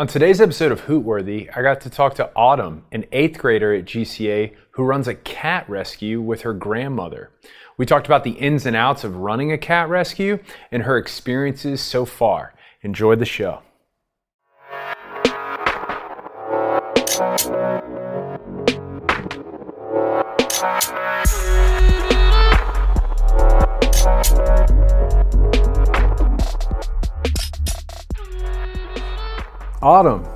On today's episode of Hootworthy, I got to talk to Autumn, an eighth grader at GCA who runs a cat rescue with her grandmother. We talked about the ins and outs of running a cat rescue and her experiences so far. Enjoy the show. Autumn,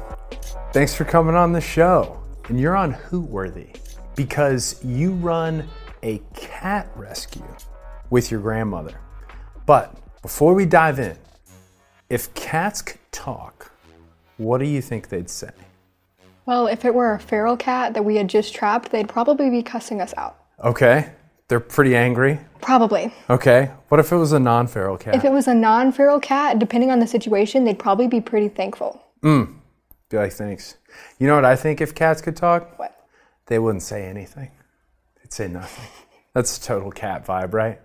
thanks for coming on the show. And you're on Hootworthy because you run a cat rescue with your grandmother. But before we dive in, if cats could talk, what do you think they'd say? Well, if it were a feral cat that we had just trapped, they'd probably be cussing us out. Okay, they're pretty angry. Probably. Okay, what if it was a non feral cat? If it was a non feral cat, depending on the situation, they'd probably be pretty thankful. Mm. Be like, thanks. You know what I think if cats could talk? What? They wouldn't say anything. They'd say nothing. That's a total cat vibe, right?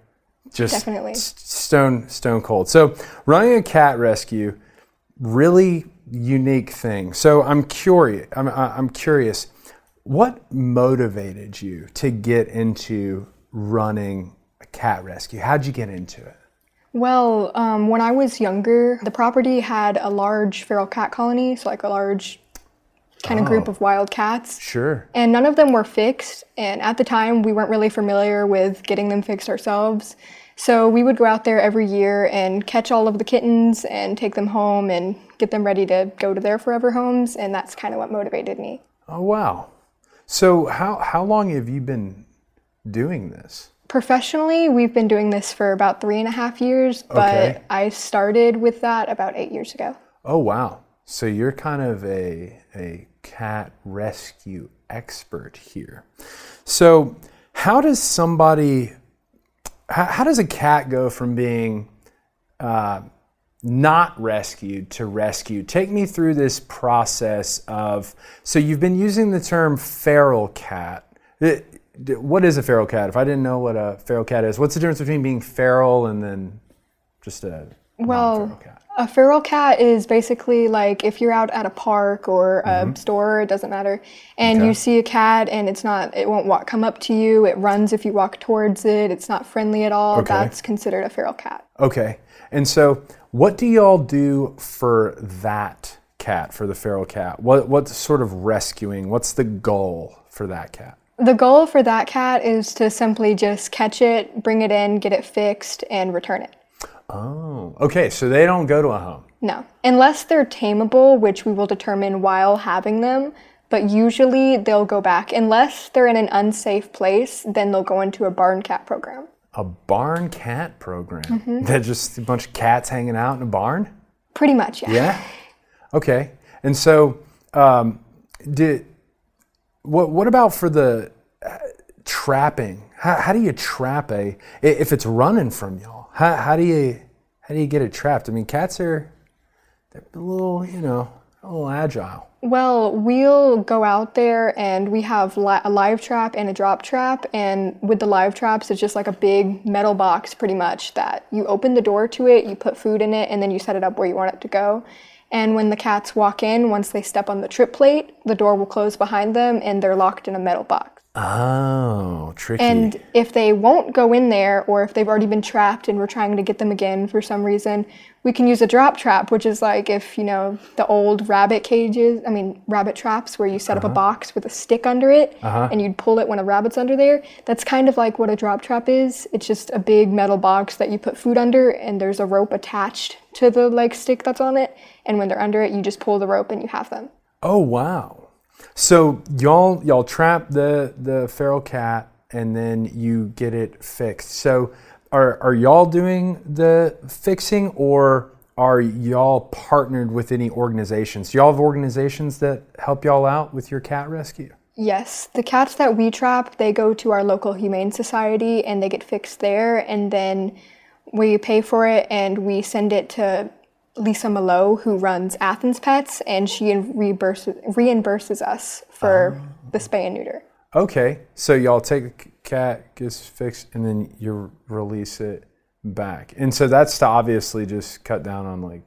Just Definitely. s- stone stone cold. So running a cat rescue, really unique thing. So I'm curious. I'm, I'm curious. What motivated you to get into running a cat rescue? How'd you get into it? Well, um, when I was younger, the property had a large feral cat colony, so like a large kind of group of wild cats. Sure. And none of them were fixed. And at the time, we weren't really familiar with getting them fixed ourselves. So we would go out there every year and catch all of the kittens and take them home and get them ready to go to their forever homes. And that's kind of what motivated me. Oh wow. So how how long have you been doing this? Professionally, we've been doing this for about three and a half years, but Okay. I started with that about eight years ago. Oh wow. So you're kind of a a cat rescue expert here. So how does somebody how, how does a cat go from being uh, not rescued to rescued? Take me through this process of so you've been using the term feral cat. Uh, What is a feral cat? If I didn't know what a feral cat is, what's the difference between being feral and then just a Well, cat? A feral cat is basically like if you're out at a park or a Mm-hmm. store, it doesn't matter, and you see a cat and it's not, it won't walk, come up to you. It runs if you walk towards it. It's not friendly at all. Okay. That's considered a feral cat. Okay. And so, what do y'all do for that cat, for the feral cat? What what sort of rescuing? What's the goal for that cat? The goal for that cat is to simply just catch it, bring it in, get it fixed, and return it. Oh, okay. So they don't go to a home. No, unless they're tameable, which we will determine while having them. But usually they'll go back unless they're in an unsafe place. Then they'll go into a barn cat program. A barn cat program. That just a bunch of cats hanging out in a barn. Pretty much, yeah. Yeah. Okay. And so, um, did what? What about for the uh, trapping? How, how do you trap a if it's running from y'all? How, how do you how do you get it trapped? I mean, cats are they're a little you know a little agile. Well, we'll go out there and we have li- a live trap and a drop trap. And with the live traps, it's just like a big metal box, pretty much, that you open the door to it, you put food in it, and then you set it up where you want it to go. And when the cats walk in, once they step on the trip plate, the door will close behind them and they're locked in a metal box. Oh, tricky. And if they won't go in there, or if they've already been trapped and we're trying to get them again for some reason, we can use a drop trap, which is like if, you know, the old rabbit cages, I mean, rabbit traps where you set up a uh-huh. box with a stick under it uh-huh. and you'd pull it when a rabbit's under there. That's kind of like what a drop trap is. It's just a big metal box that you put food under and there's a rope attached to the like stick that's on it. And when they're under it, you just pull the rope and you have them. oh wow. So y'all y'all trap the the feral cat and then you get it fixed. So are are y'all doing the fixing or are y'all partnered with any organizations? Do y'all have organizations that help y'all out with your cat rescue? Yes, the cats that we trap, they go to our local humane society and they get fixed there, and then we pay for it and we send it to Lisa Malo, who runs Athens Pets, and she reimburses, reimburses us for the spay and neuter. Okay, so y'all take a cat, gets fixed, and then you release it back. And so that's to obviously just cut down on like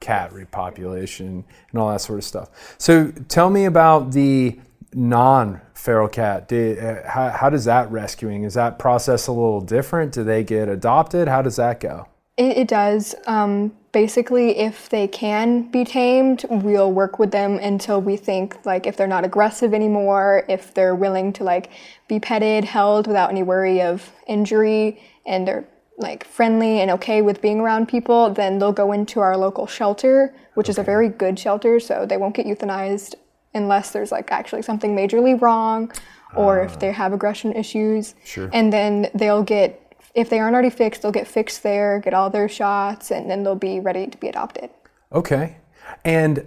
cat repopulation and all that sort of stuff. So tell me about the non-feral cat. Did, uh, how, how does that rescuing? Is that process a little different? Do they get adopted? How does that go? It, it does. Um, basically, if they can be tamed, we'll work with them until we think like if they're not aggressive anymore, if they're willing to like be petted, held without any worry of injury, and they're like friendly and okay with being around people, then they'll go into our local shelter, which is a very good shelter, so they won't get euthanized unless there's like actually something majorly wrong or if they have aggression issues. Sure. And then they'll get if they aren't already fixed, they'll get fixed there, get all their shots, and then they'll be ready to be adopted. Okay. And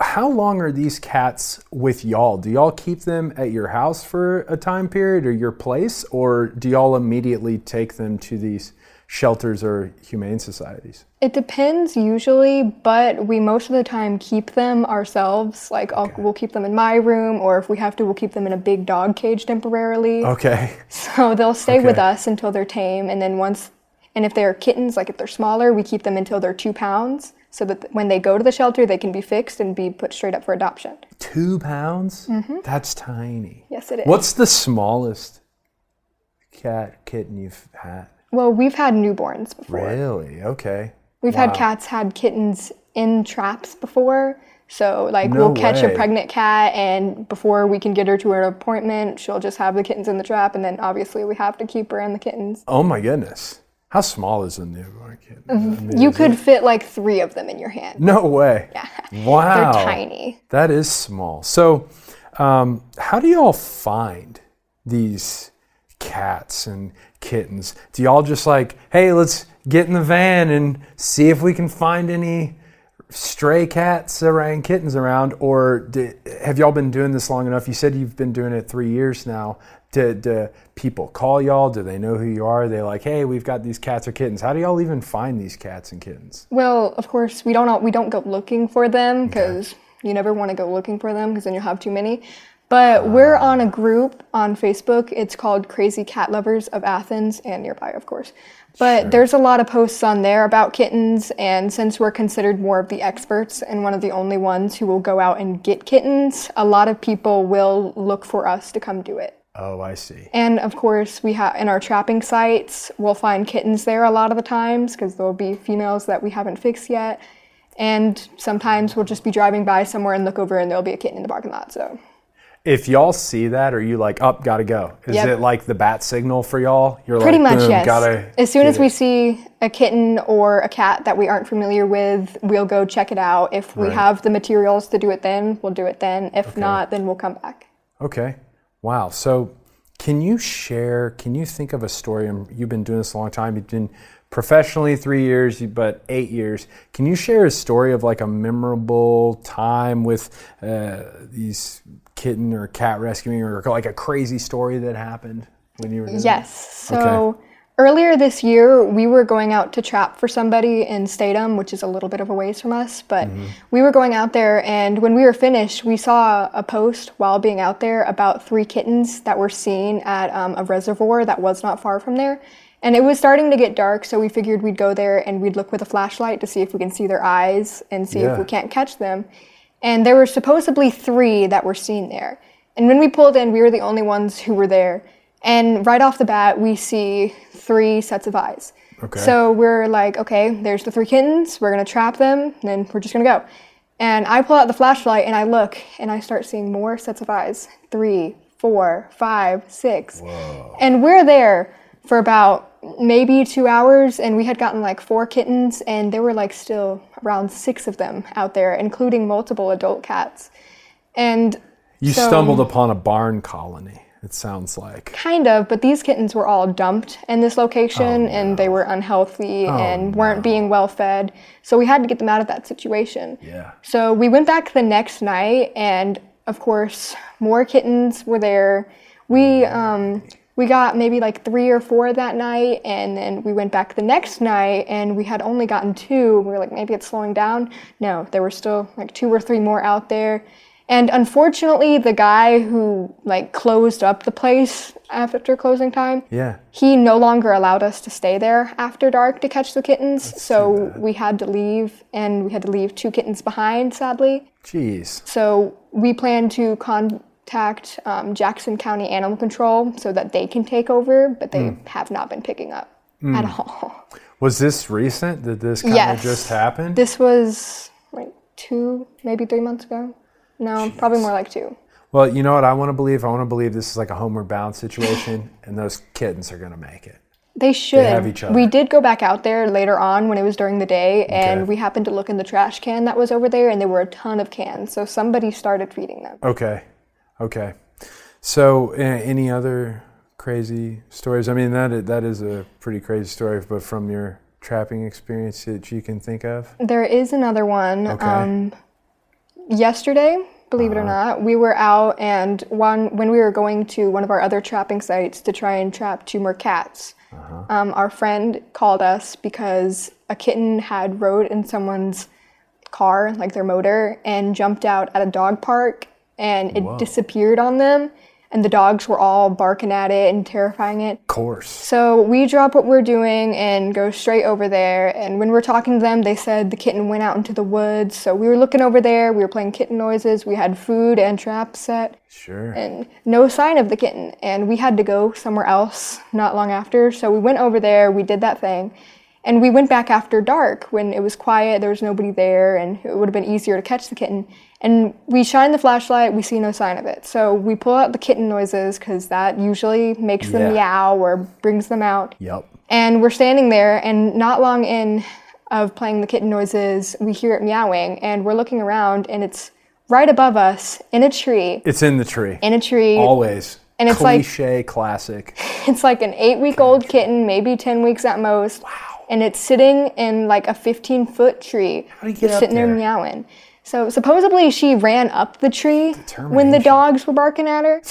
how long are these cats with y'all? Do y'all keep them at your house for a time period or your place, or do y'all immediately take them to these shelters or humane societies? It depends usually, but we most of the time keep them ourselves. Like I'll, we'll keep them in my room, or if we have to, we'll keep them in a big dog cage temporarily. Okay. So they'll stay with us until they're tame, and then once, and if they're kittens, like if they're smaller, we keep them until they're two pounds, so that when they go to the shelter, they can be fixed and be put straight up for adoption. Two pounds? Mm-hmm. That's tiny. Yes, it is. What's the smallest cat kitten you've had? Well, we've had newborns before. Really? Okay. We've Wow. had cats had kittens in traps before. So like No we'll catch way. a pregnant cat and before we can get her to her appointment, she'll just have the kittens in the trap and then obviously we have to keep her and the kittens. Oh my goodness. How small is a newborn kitten? I mean, You could it- fit like 3 of them in your hand. No way. Yeah. Wow. They're tiny. That is small. So, um, how do y'all find these cats and kittens? Do y'all just like, hey, let's get in the van and see if we can find any stray cats around, kittens around? Or do, have y'all been doing this long enough? You said you've been doing it three years now. Do, do people call y'all? Do they know who you are? Are they like, hey, we've got these cats or kittens. How do y'all even find these cats and kittens? Well, of course, we don't we don't go looking for them because you never want to go looking for them because then you'll have too many. But um, we're on a group on Facebook. It's called Crazy Cat Lovers of Athens and nearby, of course. But there's a lot of posts on there about kittens, and since we're considered more of the experts and one of the only ones who will go out and get kittens, a lot of people will look for us to come do it. Oh, I see. And of course, we have in our trapping sites, we'll find kittens there a lot of the times because there'll be females that we haven't fixed yet. And sometimes we'll just be driving by somewhere and look over and there'll be a kitten in the parking lot. So If y'all see that, are you like, up, gotta go? Is Yep. it like the bat signal for y'all? You're pretty like, much yes. gotta. as soon as we it. see a kitten or a cat that we aren't familiar with, we'll go check it out. If we Right. have the materials to do it then, we'll do it then. If not, then we'll come back. Okay. Wow. So, can you share? Can you think of a story? And you've been doing this a long time. You've been professionally three years, but eight years. Can you share a story of like a memorable time with uh, these kitten or cat rescuing, or like a crazy story that happened when you were doing Yes. So Okay. Earlier this year, we were going out to trap for somebody in Statham, which is a little bit of a ways from us. But we were going out there, and when we were finished, we saw a post while being out there about three kittens that were seen at um, a reservoir that was not far from there. And it was starting to get dark, so we figured we'd go there and we'd look with a flashlight to see if we can see their eyes and see Yeah. if we can't catch them. And there were supposedly three that were seen there. And when we pulled in, we were the only ones who were there. And right off the bat, we see three sets of eyes. Okay. So we're like, okay, there's the three kittens. We're gonna trap them, and then we're just gonna go. And I pull out the flashlight and I look, and I start seeing more sets of eyes. Three, four, five, six. Whoa. And we're there for about maybe two hours, and we had gotten like four kittens, and there were like still around six of them out there, including multiple adult cats. And You So- stumbled upon a barn colony. It sounds like. Kind of, but these kittens were all dumped in this location and they were unhealthy and weren't being well fed. So we had to get them out of that situation. Yeah. So we went back the next night and of course more kittens were there. We um we got maybe like 3 or 4 that night and then we went back the next night and we had only gotten 2. We were like maybe it's slowing down. No, there were still like 2 or 3 more out there. And unfortunately, the guy who like closed up the place after closing time, Yeah. he no longer allowed us to stay there after dark to catch the kittens. so we had to leave, and we had to leave two kittens behind, sadly. Jeez. So we plan to contact um, Jackson County Animal Control so that they can take over, but they Hmm. have not been picking up at all. Was this recent? Did this kind Yes. of just happen? This was like two, maybe three months ago. No, probably more like two. well, you know what I want to believe? I want to believe this is like a homeward bound situation, and those kittens are going to make it. They should. have each other. We did go back out there later on when it was during the day, and Okay. we happened to look in the trash can that was over there, and there were a ton of cans. So somebody started feeding them. Okay. Okay. So, a- any other crazy stories? I mean, that that is a pretty crazy story, but from your trapping experience that you can think of. There is another one. Okay. Um, yesterday, believe it or not, we were out, and one when we were going to one of our other trapping sites to try and trap two more cats. Um, our friend called us because a kitten had rode in someone's car, like their motor, and jumped out at a dog park, and it disappeared on them. And the dogs were all barking at it and terrifying it. Of course. So we drop what we're doing and go straight over there. And when we're talking to them, they said the kitten went out into the woods. So we were looking over there. We were playing kitten noises. We had food and traps set, Sure. and no sign of the kitten. And we had to go somewhere else not long after. So we went over there. We did that thing. And we went back after dark when it was quiet, there was nobody there, and it would have been easier to catch the kitten. And we shine the flashlight, we see no sign of it. So we pull out the kitten noises because that usually makes them Yeah. meow or brings them out. Yep. And we're standing there, and not long in of playing the kitten noises, we hear it meowing, and we're looking around, and it's right above us in a tree. It's in the tree. In a tree. Always. And it's like- cliche, classic. It's like an eight week old kitten, maybe 10 weeks at most. Wow. And it's sitting in like a 15 foot tree. How do you get up sitting there meowing. So supposedly she ran up the tree when the Determination. dogs were barking at her.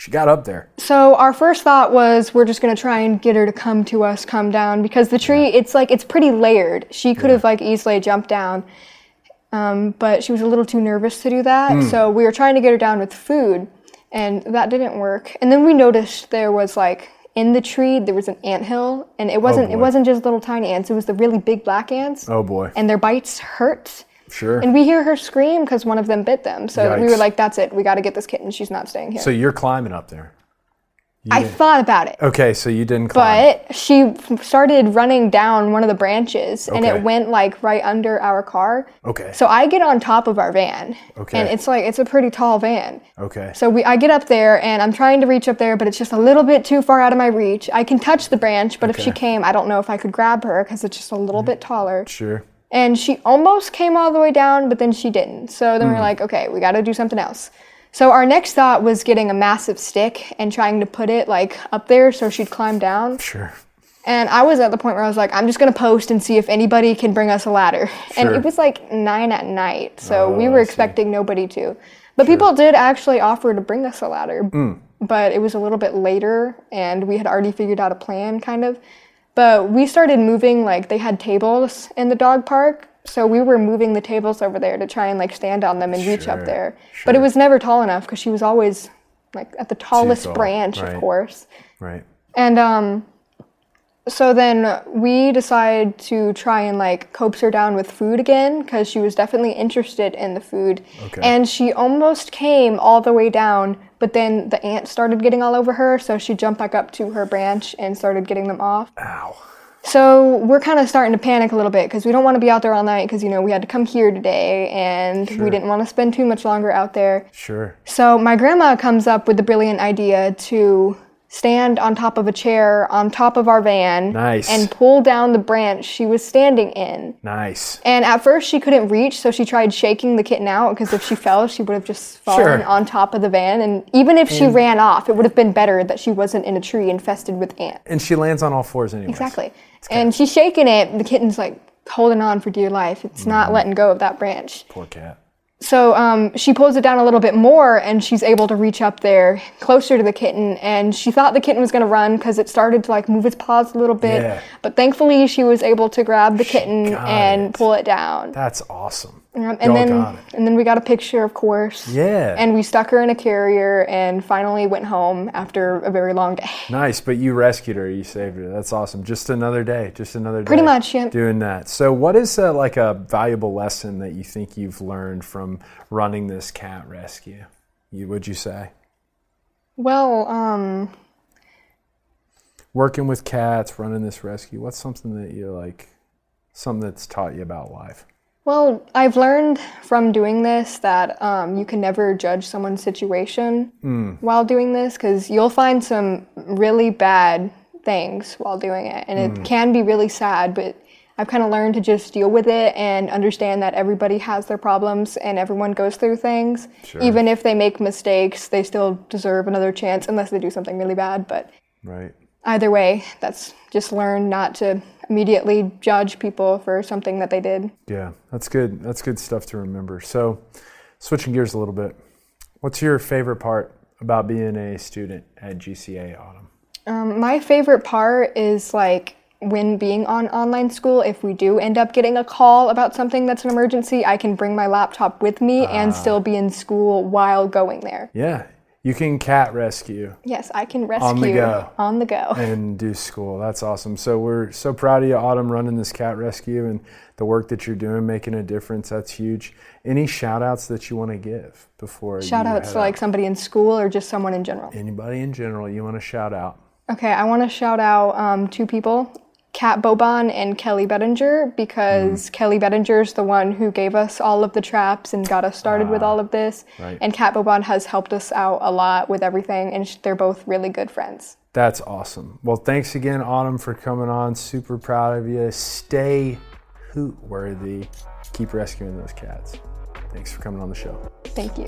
She got up there. So our first thought was we're just gonna try and get her to come to us, come down, because the tree it's like it's pretty layered. She could have like easily jumped down, um, but she was a little too nervous to do that. Hmm. So we were trying to get her down with food, and that didn't work. And then we noticed there was like in the tree there was an ant hill, and it wasn't it boy. wasn't just little tiny ants. It was the really big black ants, Oh boy. and their bites hurt. Sure. And we hear her scream because one of them bit them. So we were Yikes. like, "That's it. We got to get this kitten. She's not staying here." So you're climbing up there. I thought about it. Okay, so you didn't climb. But she started running down one of the branches and Okay. it went like right under our car. Okay. So I get on top of our van. Okay. And it's like it's a pretty tall van. okay. So we I get up there and I'm trying to reach up there, but it's just a little bit too far out of my reach. I can touch the branch, but if she came, I don't know if I could grab her because it's just a little mm-hmm. bit taller. Sure. And she almost came all the way down, but then she didn't. So then we're mm. like, okay, we got to do something else. So our next thought was getting a massive stick and trying to put it like up there so she'd climb down. Sure. And I was at the point where I was like, I'm just gonna post and see if anybody can bring us a ladder. Sure. And it was like nine at night, so we Oh, were I see. expecting nobody to. But people did actually offer to bring us a ladder. Mm. But it was a little bit later, and we had already figured out a plan, kind of. But we started moving, like, they had tables in the dog park. So we were moving the tables over there to try and like stand on them and reach up there. But it was never tall enough because she was always like at the tallest tall, branch, right. of course. Right. And um, so then we decided to try and like coax her down with food again because she was definitely interested in the food. Okay. And she almost came all the way down, but then the ant started getting all over her, so she jumped back up to her branch and started getting them off. Ow. So we're kind of starting to panic a little bit because we don't want to be out there all night because you know we had to come here today and Sure. we didn't want to spend too much longer out there. Sure. So my grandma comes up with the brilliant idea to stand on top of a chair on top of our van Nice. and pull down the branch she was standing in. Nice. And at first she couldn't reach, so she tried shaking the kitten out because if she fell, she would have just fallen Sure. on top of the van. And even if she ran off, it would have been better that she wasn't in a tree infested with ants. And she lands on all fours anyway. Exactly. And she's shaking it. The kitten's like holding on for dear life. It's Mm-hmm. not letting go of that branch. Poor cat. So um, she pulls it down a little bit more, and she's able to reach up there closer to the kitten. And she thought the kitten was going to run because it started to like move its paws a little bit. Yeah. But thankfully, she was able to grab the kitten and it. pull it down. That's awesome. Um, and Y'all then and then we got a picture, of course. Yeah. And we stuck her in a carrier and finally went home after a very long day. Nice, but you rescued her. You saved her. That's awesome. Just another day. Just another day. Pretty much, yeah. Doing that. So, what is uh, like a valuable lesson that you think you've learned from running this cat rescue? You would you say Well, um, working with cats, running this rescue? What's something that you like? Something that's taught you about life? Well, I've learned from doing this that um, you can never judge someone's situation while doing this because you'll find some really bad things while doing it, and it can be really sad. But I've kind of learned to just deal with it and understand that everybody has their problems and everyone goes through things. Sure. Even if they make mistakes, they still deserve another chance unless they do something really bad. But Right. either way, that's just learn not to immediately judge people for something that they did. Yeah, that's good. That's good stuff to remember. So, switching gears a little bit, what's your favorite part about being a student at GCA Autumn? Um, my favorite part is like when being on online school, if we do end up getting a call about something that's an emergency, I can bring my laptop with me and still be in school while going there. Yeah, you can cat rescue Yes, I can rescue On the go. on the go. and do school. That's awesome. So we're so proud of you, Autumn, running this cat rescue and the work that you're doing, making a difference. That's huge. Any shout outs that you want to give before Shout outs to like somebody in school or just someone in general. anybody in general you want to shout out? Okay, I want to shout out um, two people, Kat Boban and Kelly Bettinger, because Mm. Kelly Bettinger is the one who gave us all of the traps and got us started with all of this. Ah, right. And Kat Boban has helped us out a lot with everything, and they're both really good friends. That's awesome. Well, thanks again, Autumn, for coming on. Super proud of you. Stay hoot worthy. Keep rescuing those cats. Thanks for coming on the show. Thank you.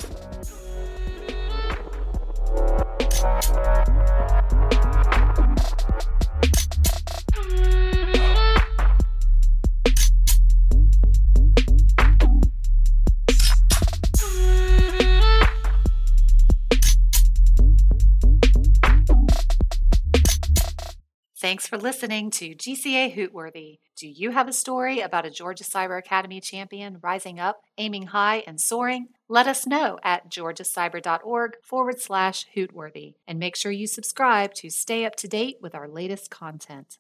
For listening to GCA Hootworthy. Do you have a story about a Georgia Cyber Academy champion rising up, aiming high, and soaring? Let us know at georgiacyber.org forward slash Hootworthy. And make sure you subscribe to stay up to date with our latest content.